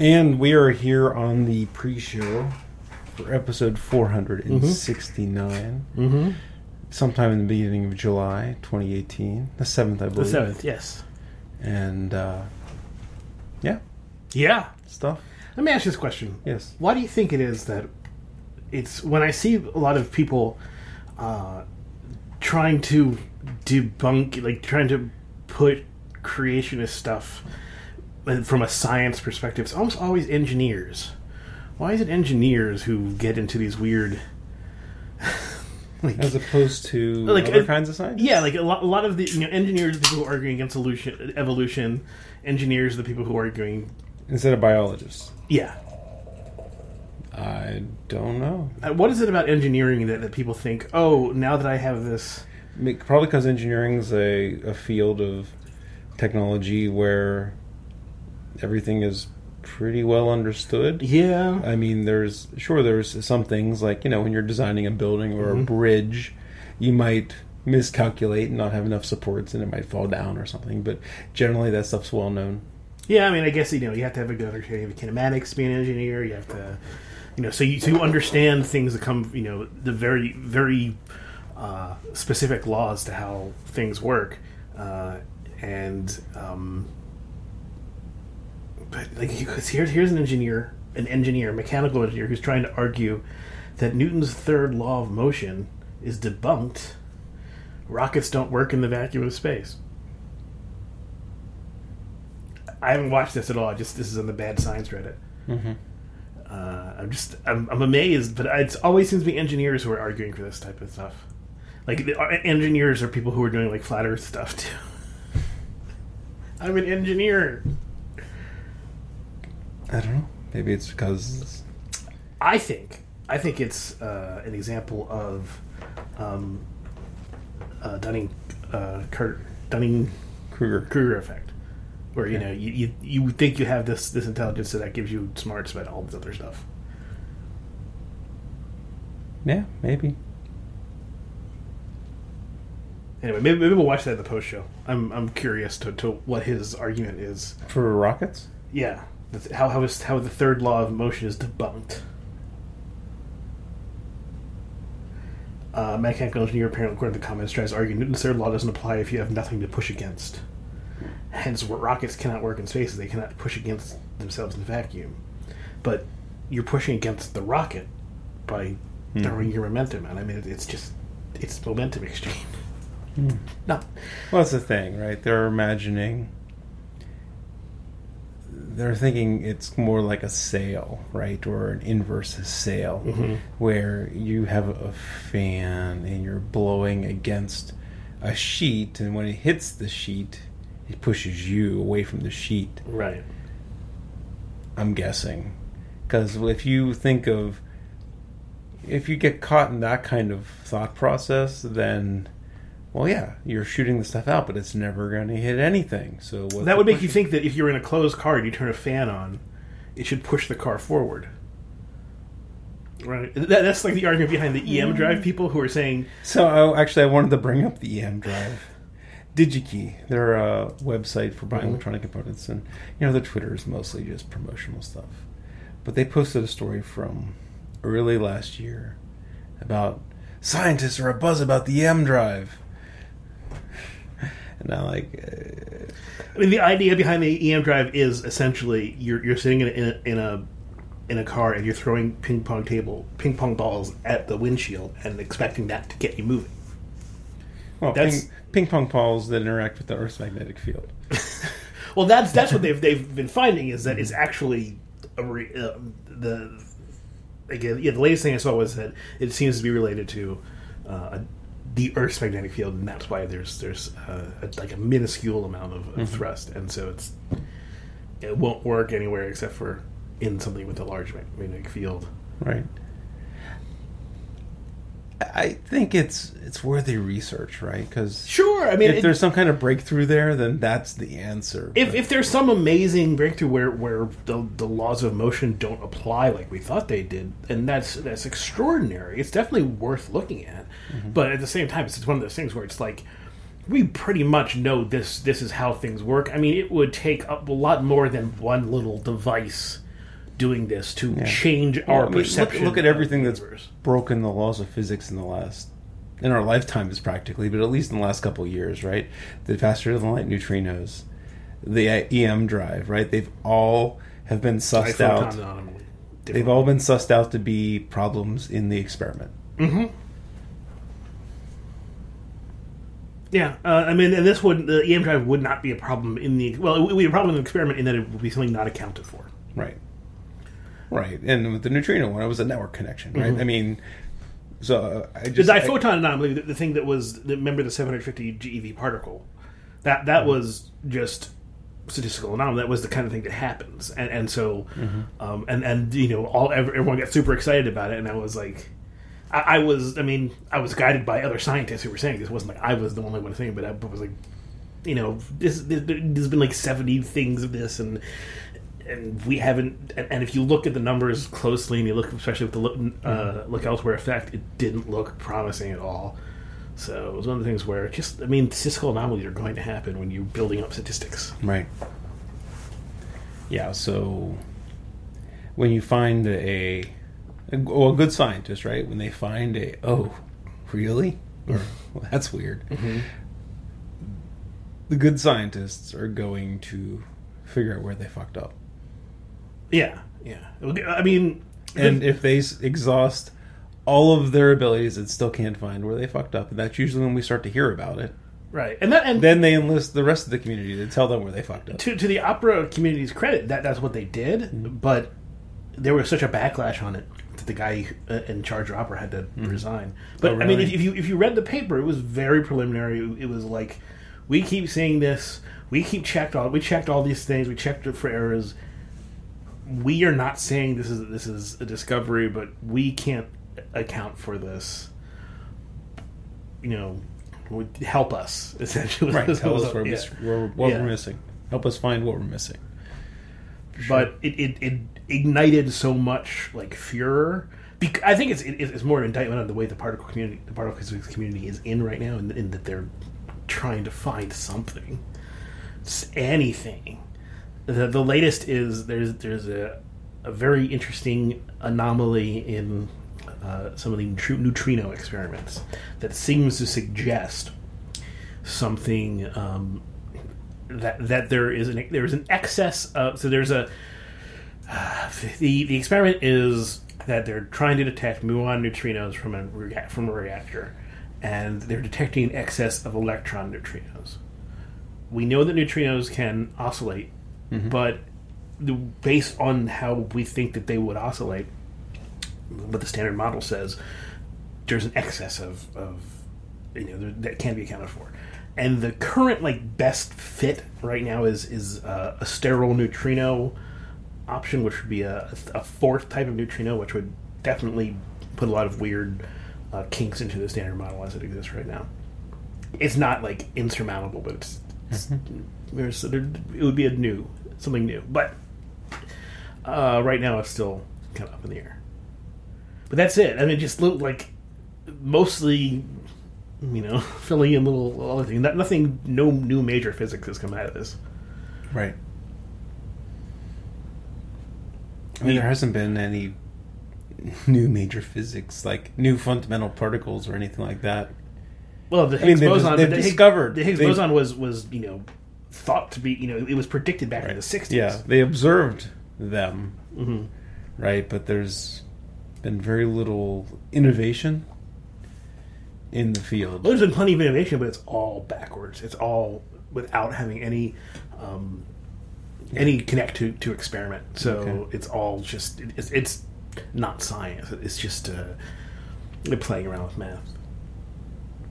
And we are here on the pre-show for episode 469. Mm-hmm. Sometime in the beginning of July 2018. The 7th, I believe. The seventh, yes. And, uh, yeah, Yeah. stuff. Let me ask you this question. Yes. Why do you think it is that it's when I see a lot of people uh, trying to debunk, like trying to put creationist stuff from a science perspective, it's almost always engineers. Why is it engineers who get into these weird, like, As opposed to Like, other kinds of science? yeah, like a lot, a lot of the you know, engineers, are the people who are arguing against evolution, evolution, engineers, are the people who are arguing, Instead of biologists. yeah, I don't know. Uh, What is it about engineering that, that people think, oh, now that I have this, Probably because engineering is a, a field of technology where everything is pretty well understood. yeah, I mean, there's sure there's some things like you know when you're designing a building or Mm-hmm. a bridge, you might miscalculate and not have enough supports and it might fall down or something. But generally, that stuff's well known. yeah. I mean, I guess you know you have to have a good understanding of kinematics to be an engineer. You have to, you know, so you to understand things that come, you know, the very very uh, specific laws to how things work, uh, and um, but like because here's here's an engineer, an engineer, mechanical engineer who's trying to argue that Newton's third law of motion is debunked. Rockets don't work in the vacuum of space. I haven't watched this at all. Just this is on the bad science Reddit. Mm-hmm. Uh, I'm just I'm, I'm amazed, but it always seems to be engineers who are arguing for this type of stuff. Like the, uh, engineers are people who are doing like flat Earth stuff too. I'm an engineer. I don't know. Maybe it's because I think I think it's uh, an example of um, uh, Dunning uh, Kurt, Dunning Kruger. Kruger effect, where you know you, you you think you have this this intelligence so that gives you smarts about all this other stuff. Yeah, maybe. Anyway, maybe, maybe we'll watch that in the post show. I'm I'm curious to, to what his argument is. For rockets, Yeah, how how is how the third law of motion is debunked. Uh, mechanical engineer, apparently, according to the comments, tries to argue Newton's third law doesn't apply if you have nothing to push against. Hence, rockets cannot work in space they cannot push against themselves in vacuum. But you're pushing against the rocket by throwing your momentum, and I mean, it's just it's momentum exchange. No, well, that's the thing, right? They're imagining. They're thinking it's more like a sail, right, or an inverse sail, mm-hmm. where you have a fan and you're blowing against a sheet, and when it hits the sheet, it pushes you away from the sheet. right. I'm guessing. Because if you think of. If you get caught in that kind of thought process, then. Well, yeah, you're shooting the stuff out, but it's never going to hit anything. So That would make you think that if you're in a closed car and you turn a fan on, it should push the car forward. Right. That, that's like the argument behind the EM drive people who are saying, So oh, actually, I wanted to bring up the EM Drive. DigiKey, they're a website for buying Mhm. electronic components, and you know the Twitter is mostly just promotional stuff. But they posted a story from early last year about scientists are a buzz about the EM Drive, and I like, uh, I mean, the idea behind the EM drive is essentially you're you're sitting in a, in a in a car and you're throwing ping pong table ping pong balls at the windshield and expecting that to get you moving. well, That's- ping, ping pong balls that interact with the Earth's magnetic field. Well, that's that's what they've they've been finding is that it's actually a re, uh, the again yeah the latest thing I saw was that it seems to be related to uh, the Earth's magnetic field and that's why there's there's uh, a, like a minuscule amount of, of thrust and so it's it won't work anywhere except for in something with a large magnetic field. Right. I think it's it's worthy research, right? Because Sure, I mean if it- there's some kind of breakthrough there, then that's the answer. if, if there's some amazing breakthrough where, where the, the laws of motion don't apply like we thought they did, and that's that's extraordinary. It's definitely worth looking at. Mm-hmm. But at the same time, it's one of those things where it's like we pretty much know this this is how things work. I mean, it would take a lot more than one little device doing this to Yeah. change Well, our I mean, perception. Look, at everything that's. Broken the laws of physics in the last in our lifetimes practically, but at least in the last couple of years, right? The faster than light neutrinos, the EM drive, right? They've all have been sussed out. photons on them. They've all been sussed out to be problems in the experiment. Yeah, uh, I mean, and this would the EM drive would not be a problem in the well, it would be a problem in the experiment in that it would be something not accounted for. Right. Right. And with the neutrino one, it was a network connection, right? Mm-hmm. I mean, so uh, I The just. I- diphoton anomaly, the, the thing that was the, remember the 750 GeV particle, that that was just statistical anomaly. That was the kind of thing that happens, and and so, um, and and you know, all everyone got super excited about it, and I was like. I, I was, I mean, I was guided by other scientists who were saying this. It wasn't like I was the only one saying, but I was like, you know, this, this there's been like seventy things of this, and and we haven't. And, and if you look at the numbers closely, and you look especially with the look, uh, look elsewhere effect, it didn't look promising at all. So it was one of the things where just, I mean, statistical anomalies are going to happen when you're building up statistics. Right. Yeah, so when you find a, a well, a good scientist, right? When they find a oh, really? Or well, that's weird. The good scientists are going to figure out where they fucked up, Yeah, yeah. I mean, and if they exhaust all of their abilities and still can't find where they fucked up, and that's usually when we start to hear about it. right, and that and Then they enlist the rest of the community to tell them where they fucked up. to to the opera community's credit, that that's what they did. But there was such a backlash on it that the guy uh, in charge of opera had to resign. But Oh, I mean, if, if you if you read the paper, it was very preliminary. It was like we keep saying this, we keep checked all, we checked all these things, we checked it for errors. We are not saying this is this is a discovery, but we can't account for this. You know, would help us essentially. Right, tell us where, Yeah. mis- where what Yeah. we're missing. Help us find what we're missing. but it, it, it ignited so much like furor. Bec- I think it's it, it's more an indictment on the way the particle community, the particle physics community is in right now, in, in that they're trying to find something, S- anything. The the latest is there's there's a a very interesting anomaly in uh, some of the neutri- neutrino experiments that seems to suggest something um, that that there is an there is an excess of so there's a the the experiment is that they're trying to detect muon neutrinos from a rea- from a reactor, and they're detecting an excess of electron neutrinos. We know that neutrinos can oscillate, but the, based on how we think that they would oscillate, what the standard model says, there's an excess of, of you know there- that can be accounted for. And the current like best fit right now is is uh, a sterile neutrino option, which would be a, a fourth type of neutrino, which would definitely put a lot of weird uh, kinks into the standard model as it exists right now. It's not like insurmountable, but it's, it's there's there, it would be a new something new, but uh, right now it's still kind of up in the air. But that's it. I mean, it just looked like mostly, you know, filling in little other things. Not, nothing, no new major physics has come out of this. Right. I mean, there hasn't been any new major physics, like new fundamental particles or anything like that. Well, the I mean, Higgs they've- boson, they've the Higgs- discovered- the Higgs boson was was you know thought to be you know it was predicted back in the sixties. Yeah, they observed them, hmm right? But there's been very little innovation in the field. Well, there's been plenty of innovation, but it's all backwards. It's all without having any um, any connect to, to experiment. So Okay. it's all just it's, it's not science. It's just uh, playing around with math,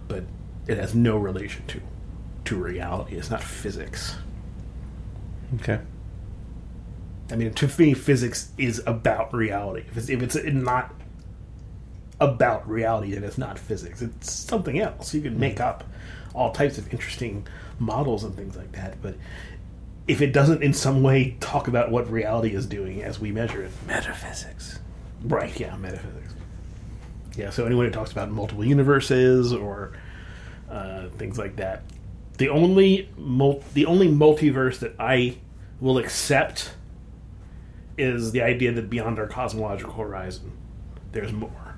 but it has no relation to to reality. It's not physics. Okay. I mean, to me, physics is about reality. If it's, if it's not about reality, then it's not physics. It's something else. You can make up all types of interesting models and things like that, but if it doesn't in some way talk about what reality is doing as we measure it, Metaphysics. right? Yeah, metaphysics. Yeah. So anyone who talks about multiple universes or uh, things like that, the only mul- the only multiverse that I will accept is the idea that beyond our cosmological horizon, there's more.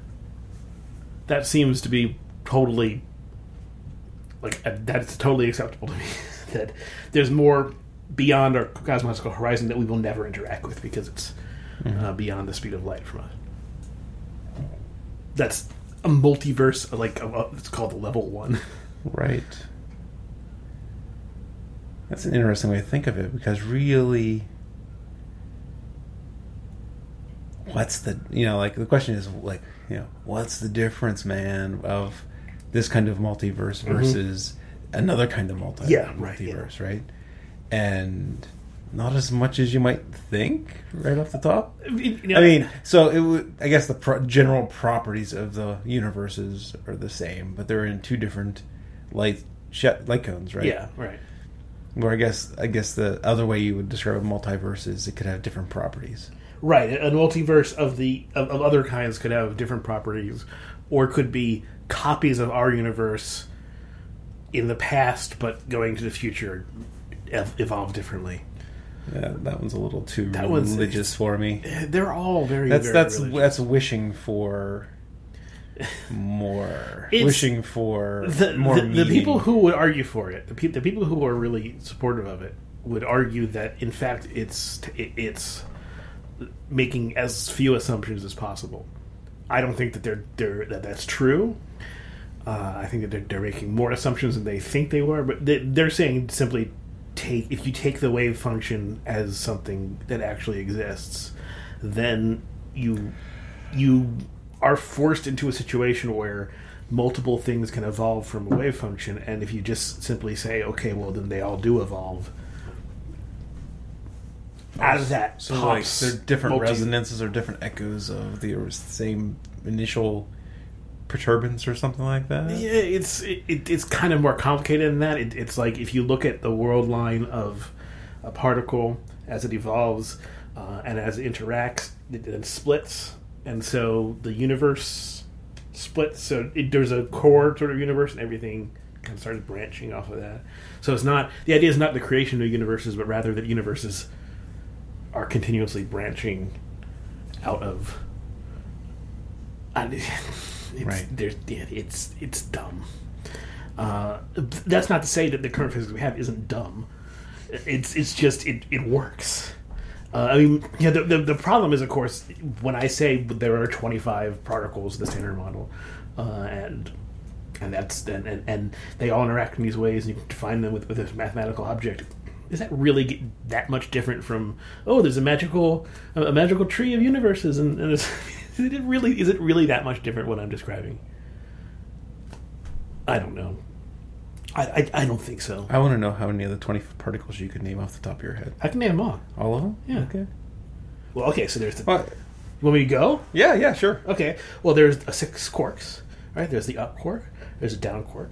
That seems to be totally like uh, that's totally acceptable to me. that there's more beyond our cosmological horizon that we will never interact with because it's uh, beyond the speed of light from us. That's a multiverse, like uh, it's called level one. Right. That's an interesting way to think of it because really, what's the you know like the question is like you know what's the difference, man, of this kind of multiverse versus another kind of multi Mm-hmm. Yeah, right, yeah. multiverse, right? And not as much as you might think right off the top. You know, I mean, so it would. I guess the pro- general properties of the universes are the same, but they're in two different light sh- light cones, right? yeah, right. Where I guess I guess the other way you would describe a multiverse is it could have different properties. Right, a multiverse of the of, of other kinds could have different properties, or could be copies of our universe in the past, but going to the future, ev- evolve differently. Yeah, that one's a little too That religious for me. They're all very That's very that's religious. that's wishing for more, It's- wishing for the, more. the, the people who would argue for it, the, pe- the people who are really supportive of it, would argue that in fact it's it, it's making as few assumptions as possible. I don't think that they're, they're that that's true. Uh, I think that they're, they're making more assumptions than they think they were, but they, they're saying simply take if you take the wave function as something that actually exists, then you you are forced into a situation where multiple things can evolve from a wave function, and if you just simply say, okay, well then they all do evolve. Out of that, So like they're different multi- resonances or different echoes of the same initial perturbance or something like that. Yeah, it's it, it, it's kind of more complicated than that. It, it's like if you look at the world line of a particle as it evolves uh, and as it interacts, it then splits, and so the universe splits. So it, there's a core sort of universe, and everything kind of starts branching off of that. So it's not the idea is not the creation of universes, but rather that universes are continuously branching out of. And it's, Right. There's, yeah, it's it's dumb. Uh, that's not to say that the current physics we have isn't dumb. It's it's just it, it works. Uh, I mean, yeah. The, the the problem is, of course, when I say there are 25 particles the standard model, uh, and and that's and, and and they all interact in these ways, and you can define them with with this mathematical object. Is that really that much different from oh, there's a magical a magical tree of universes, and, and is it really is it really that much different what I'm describing? I don't know. I, I, I don't think so. I want to know how many of the twenty particles you could name off the top of your head. I can name them all. All of them? Yeah. Okay. Well, okay, so there's the. Well, me to go? yeah, yeah, sure. Okay. Well, there's a six quarks. Right. There's the up quark. There's a down quark.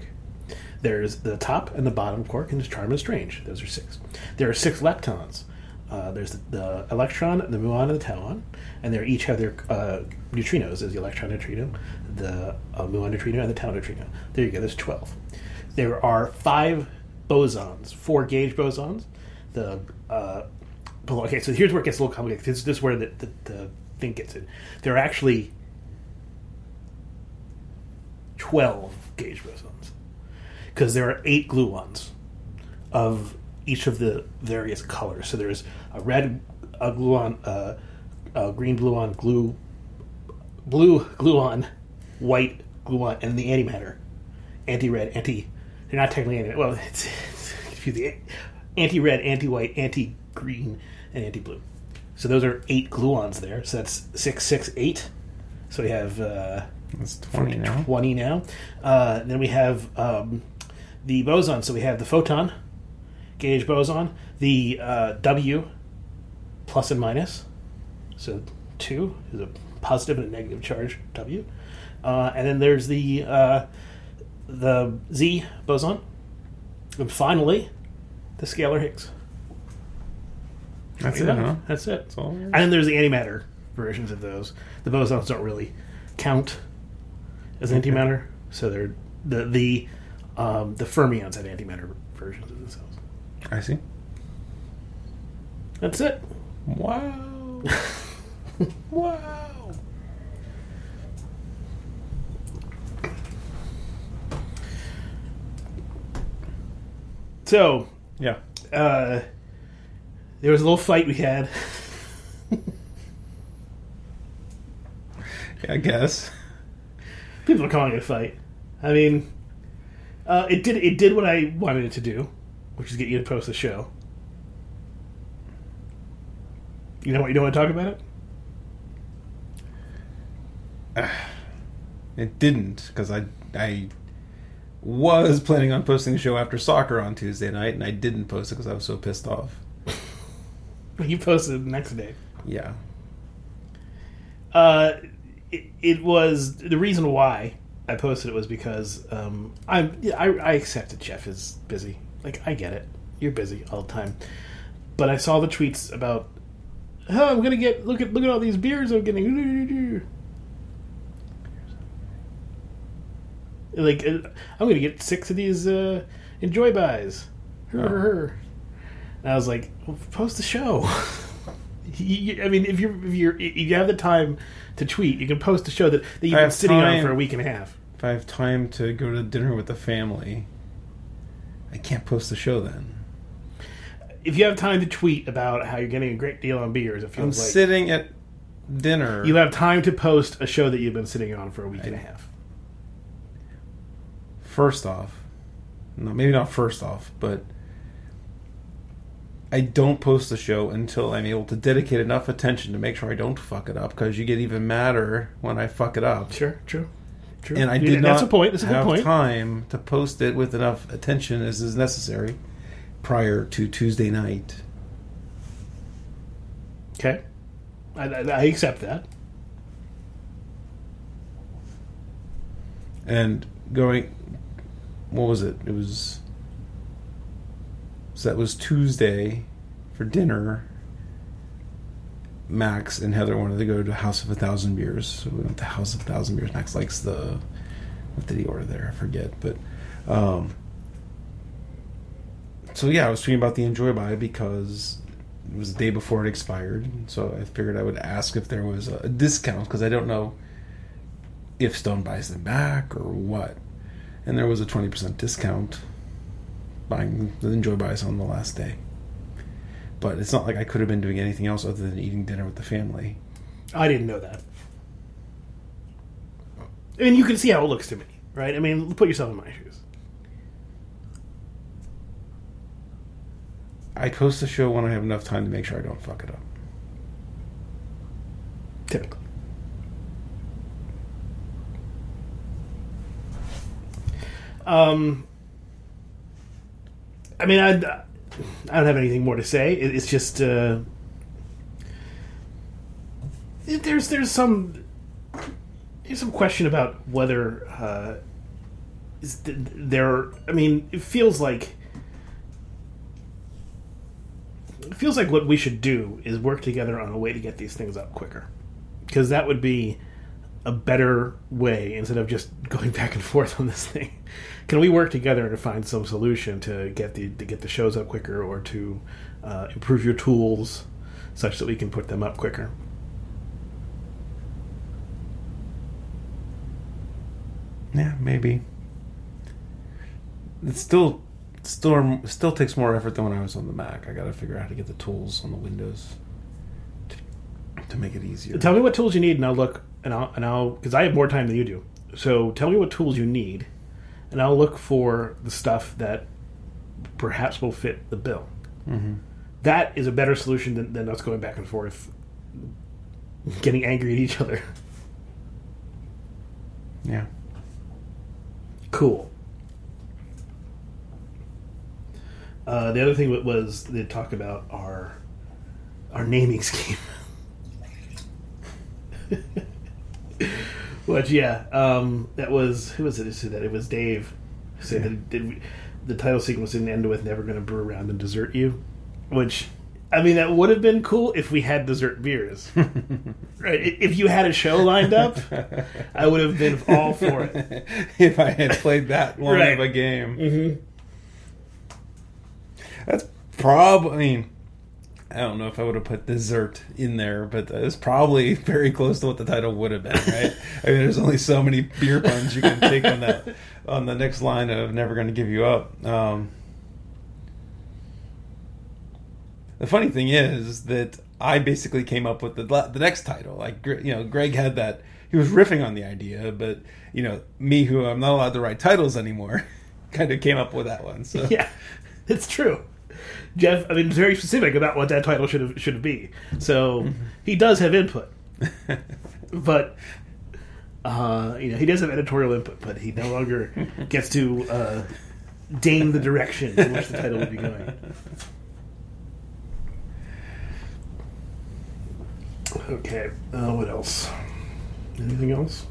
There's the top and the bottom quark, and there's charm and strange. Those are six. There are six leptons. Uh, there's the, the electron, the muon, and the tauon, and they each have their uh, neutrinos. There's the electron neutrino, the uh, muon neutrino, and the tau neutrino. There you go. There's twelve. There are five bosons, four gauge bosons. The uh. Okay, so here's where it gets a little complicated. This, this is where the, the, the thing gets in. There are actually 12 gauge bosons because there are eight gluons of each of the various colors. So there's a red a gluon, uh, a green gluon, glue, blue gluon, white gluon, and the antimatter. Anti-red, anti. They're not technically anti. Well, it's, it's confusing. Anti-red, anti-white, anti-green, and anti-blue. So those are eight gluons there. So that's six, six, eight. So we have. Uh, It's twenty now. 20 now. Uh, then we have um, the boson. So we have the photon gauge boson, the uh, W plus and minus. So two is a positive and a negative charge W. Uh, and then there's the uh, the Z boson. And finally, the scalar Higgs. That's it, huh? That's it. That's all. And then there's the antimatter versions of those. The bosons don't really count as Okay. antimatter, so they're the the um, the fermions have antimatter versions of themselves. I see. That's it. Wow. wow. So, Yeah. uh, there was a little fight we had. I guess. People are calling it a fight. I mean, uh, it did it did what I wanted it to do, which is get you to post the show. You know what? You don't want to talk about it. It didn't because I I was planning on posting a show after soccer on Tuesday night, and I didn't post it because I was so pissed off. You posted the next day. Yeah. Uh, it, it was the reason why I posted it was because um, I'm yeah, I, I accept that Jeff is busy. Like I get it, you're busy all the time. But I saw the tweets about, oh, I'm gonna get look at look at all these beers I'm getting. Like uh, I'm gonna get six of these uh, Enjoy Bys. Oh. And I was like, well, post the show. You- I mean, if you're if you're if you have the time to tweet, you can post a show that, that you've I been sitting on for a week and a half. If I have time to go to dinner with the family, I can't post the show then. If you have time to tweet about how you're getting a great deal on beers, if I'm like sitting at dinner. you have time to post a show that you've been sitting on for a week and a half. First off, no, maybe not first off, but I don't post the show until I'm able to dedicate enough attention to make sure I don't fuck it up because you get even madder when I fuck it up. Sure, true, true. And I did That's not a point. That's a have point. time to post it with enough attention as is necessary prior to Tuesday night. Okay, I, I accept that. and going what was it? It was so that was tuesday for dinner. Max and heather wanted to go to house of a thousand beers so we went to house of a thousand beers. Max likes the what did he order there? I forget but um so yeah i was tweeting about the Enjoy By because it was the day before it expired so i figured i would ask if there was a discount because i don't know if Stone buys them back or what. And there was a 20% discount buying the Enjoy Bys on the last day. But it's not like I could have been doing anything else other than eating dinner with the family. I didn't know that. I mean, you can see how it looks to me, right? I mean, put yourself in my shoes. I post the show when I have enough time to make sure I don't fuck it up. Typically. Um, I mean, I, I don't have anything more to say. It, it's just uh, it- there's there's some there's some question about whether uh, is th- there. I mean, it feels like it feels like what we should do is work together on a way to get these things up quicker because that would be a better way instead of just going back and forth on this thing. Can we work together to find some solution to get the to get the shows up quicker or to uh, improve your tools such that we can put them up quicker? Yeah, maybe. It still, still, still takes more effort than when I was on the Mac. I got to figure out how to get the tools on the Windows to, to make it easier. Tell me what tools you need, and I'll look and I'll and I'll because I have more time than you do. So tell me what tools you need, and I'll look for the stuff that perhaps will fit the bill. hmm That is a better solution than, than us going back and forth, getting angry at each other. Yeah. Cool. Uh, the other thing wa- was they talk about our our naming scheme. Which yeah, um, that was who was it who said that? It was Dave who said Yeah. that did, the title sequence didn't end with "Never Gonna Brew Around and Desert You," which I mean that would have been cool if we had dessert beers. right? If you had a show lined up, I would have been all for it. if I had played that long Right. of a game. Mm-hmm. That's probably. I mean, I don't know if I would have put dessert in there, but it's probably very close to what the title would have been, right? I mean, there's only so many beer puns you can take on that on the next line of "Never Going to Give You Up." Um, the funny thing is that I basically came up with the the next title. Like you know, Greg had that he was riffing on the idea, but you know, me who I'm not allowed to write titles anymore, kind of came up with that one. So yeah, it's true. Jeff, I mean, very specific about what that title should have should be. So mm-hmm. he does have input, but uh, you know he does have editorial input, but he no longer gets to uh, deign the direction in which the title would be going. Okay, uh, what else? Anything else?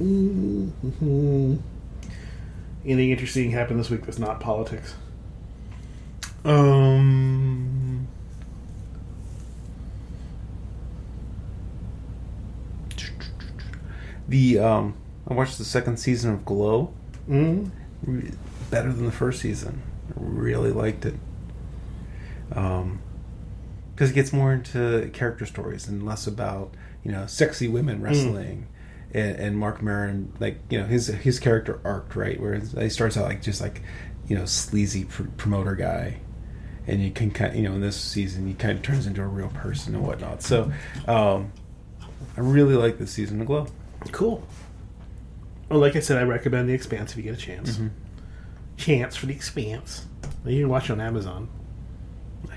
Mm-hmm. Anything interesting happened this week that's not politics? Um. The um, I watched the second season of Glow. Mm-hmm. Better than the first season. Really liked it. Um, because it gets more into character stories and less about you know sexy women wrestling. Mm. And, and, Marc Maron, like you know, his his character arc, right, where he starts out like just like you know sleazy pr- promoter guy, and you can kind of, you know in this season he kind of turns into a real person and whatnot. So um, I really like this season of Glow. Cool. Well, like I said, I recommend The Expanse if you get a chance. Mm-hmm. Chance for The Expanse. You can watch it on Amazon.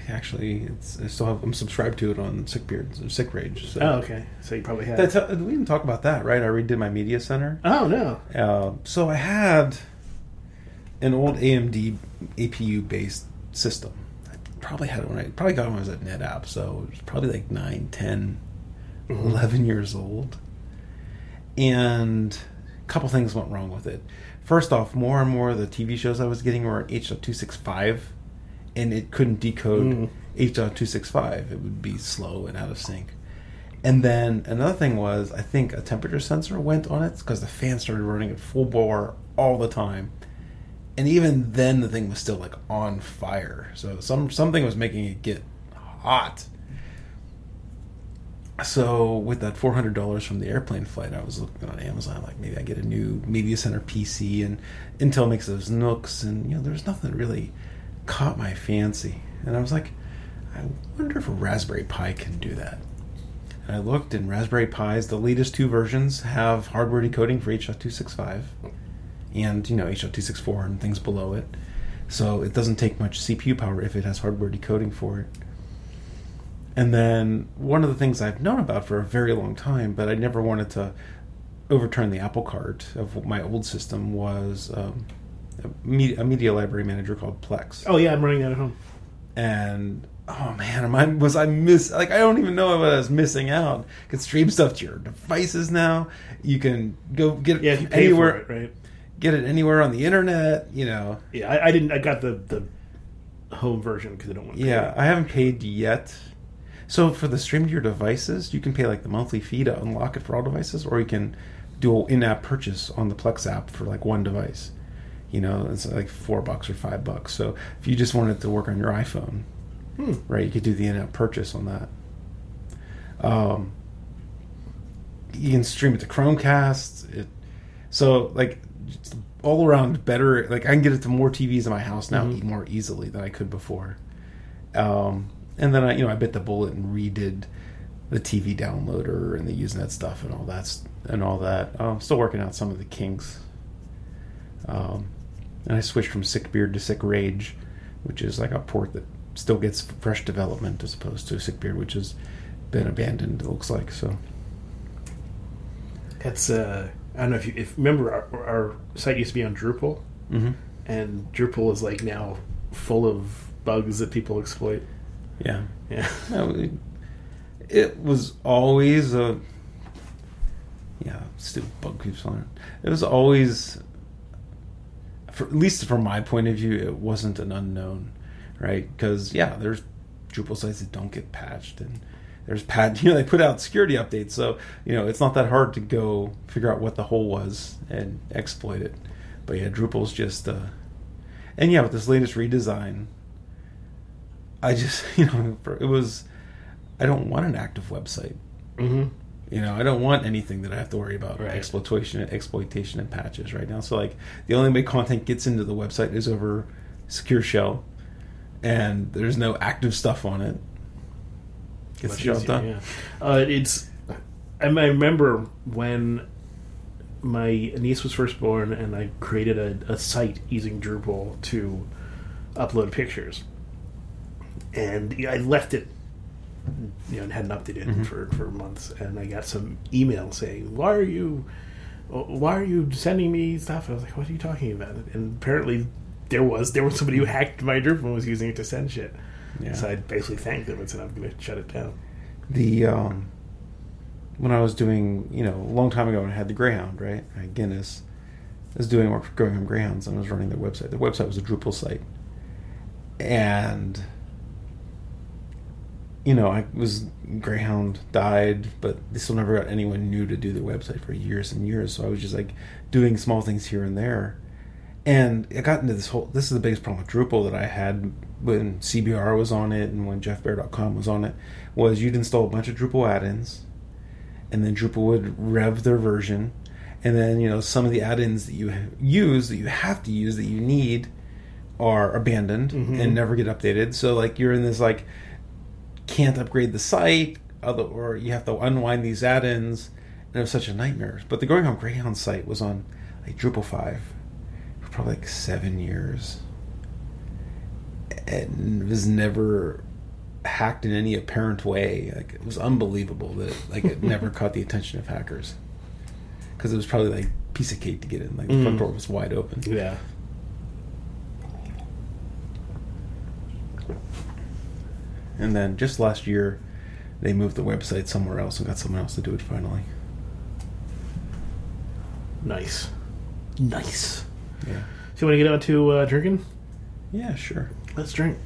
Actually, it's I still have I'm subscribed to it on Sick Beard, Sick Rage. So. Oh, okay. So you probably had. That's, uh, we didn't talk about that, right? I redid my media center. Oh no. Uh, so I had an old AMD APU based system. Probably had it when I probably got it when I was at NetApp, so it was probably like 9, 10, mm-hmm. 11 years old. And a couple things went wrong with it. First off, more and more of the TV shows I was getting were H.265 and it couldn't decode mm. H.265. It would be slow and out of sync. And then another thing was, I think a temperature sensor went on it because the fan started running at full bore all the time. And even then, the thing was still like on fire. So some something was making it get hot. So with that four hundred dollars from the airplane flight, I was looking on Amazon like maybe I get a new media center PC, and Intel makes those NUCs and you know there's nothing really caught my fancy. And I was like, I wonder if a Raspberry Pi can do that. And I looked, and Raspberry Pis, the latest two versions, have hardware decoding for H.265 and, you know, H.264 and things below it. So it doesn't take much CPU power if it has hardware decoding for it. And then one of the things I've known about for a very long time, but I never wanted to overturn the apple cart of my old system was um, a media, a media library manager called Plex. Oh yeah, I'm running that at home. And oh man, am I was I miss like I don't even know what I was missing out. You can stream stuff to your devices now. You can go get it yeah, anywhere, it, right? Get it anywhere on the internet. You know. Yeah, I, I didn't. I got the the home version because I don't want. to Yeah, I haven't paid yet. So for the stream to your devices, you can pay like the monthly fee to unlock it for all devices, or you can do an in-app purchase on the Plex app for like one device you know it's like four bucks or five bucks so if you just wanted to work on your iphone hmm. right you could do the in-app purchase on that um, you can stream it to chromecast it so like all around better like i can get it to more tvs in my house now mm-hmm. more easily than i could before um, and then i you know i bit the bullet and redid the tv downloader and the usenet stuff and all that and all that i'm still working out some of the kinks um, and I switched from Sick Beard to Sick Rage, which is like a port that still gets fresh development as opposed to Sick Beard, which has been abandoned. It looks like so. It's uh, I don't know if you if remember our, our site used to be on Drupal, mm-hmm. and Drupal is like now full of bugs that people exploit. Yeah, yeah. no, it, was always a yeah, stupid bug keeps on it. It was always for, at least from my point of view, it wasn't an unknown, right? Because yeah, there's Drupal sites that don't get patched, and there's pat You know, they put out security updates, so you know it's not that hard to go figure out what the hole was and exploit it. But yeah, Drupal's just, uh, and yeah, with this latest redesign, I just you know it was I don't want an active website. Mm-hmm. You know, I don't want anything that I have to worry about Right. exploitation, exploitation, and patches right now. So like the only way content gets into the website is over secure shell, and there's no active stuff on it. Gets the job done. Yeah. Uh, it's. I remember when my niece was first born, and I created a, a site using Drupal to upload pictures, and I left it. You know, and hadn't updated Mm-hmm. it for, for months, and I got some email saying, "Why are you, why are you sending me stuff?" I was like, "What are you talking about?" And apparently, there was there was somebody who hacked my Drupal and was using it to send shit. Yeah. So I basically thanked them and said, "I'm going to shut it down." the um, when I was doing, you know, a long time ago when I had the Greyhound, right? I had Guinness. I was doing work for Greyhound Greyhounds and I was running their website. Their website was a Drupal site. And you know, I was Greyhound died, but they still never got anyone new to do their website for years and years. So I was just like doing small things here and there. And I got into this whole. This is the biggest problem with Drupal that I had when CBR was on it and when JeffBear.com was on it. Was you'd install a bunch of Drupal add-ins, and then Drupal would rev their version, and then you know some of the add-ins that you use that you have to use that you need are abandoned mm-hmm. and never get updated. So like you're in this like can't upgrade the site, other or you have to unwind these add-ins, and it was such a nightmare. But the Going Home Greyhound site was on like Drupal five probably like seven years, and was never hacked in any apparent way. Like it was unbelievable that like it never caught the attention of hackers because it was probably like piece of cake to get in. Like the front Mm. door was wide open. Yeah. And then just last year, they moved the website somewhere else and got someone else to do it finally. Nice. Nice. Yeah. So, you want to get on to uh, drinking? Yeah, sure. Let's drink.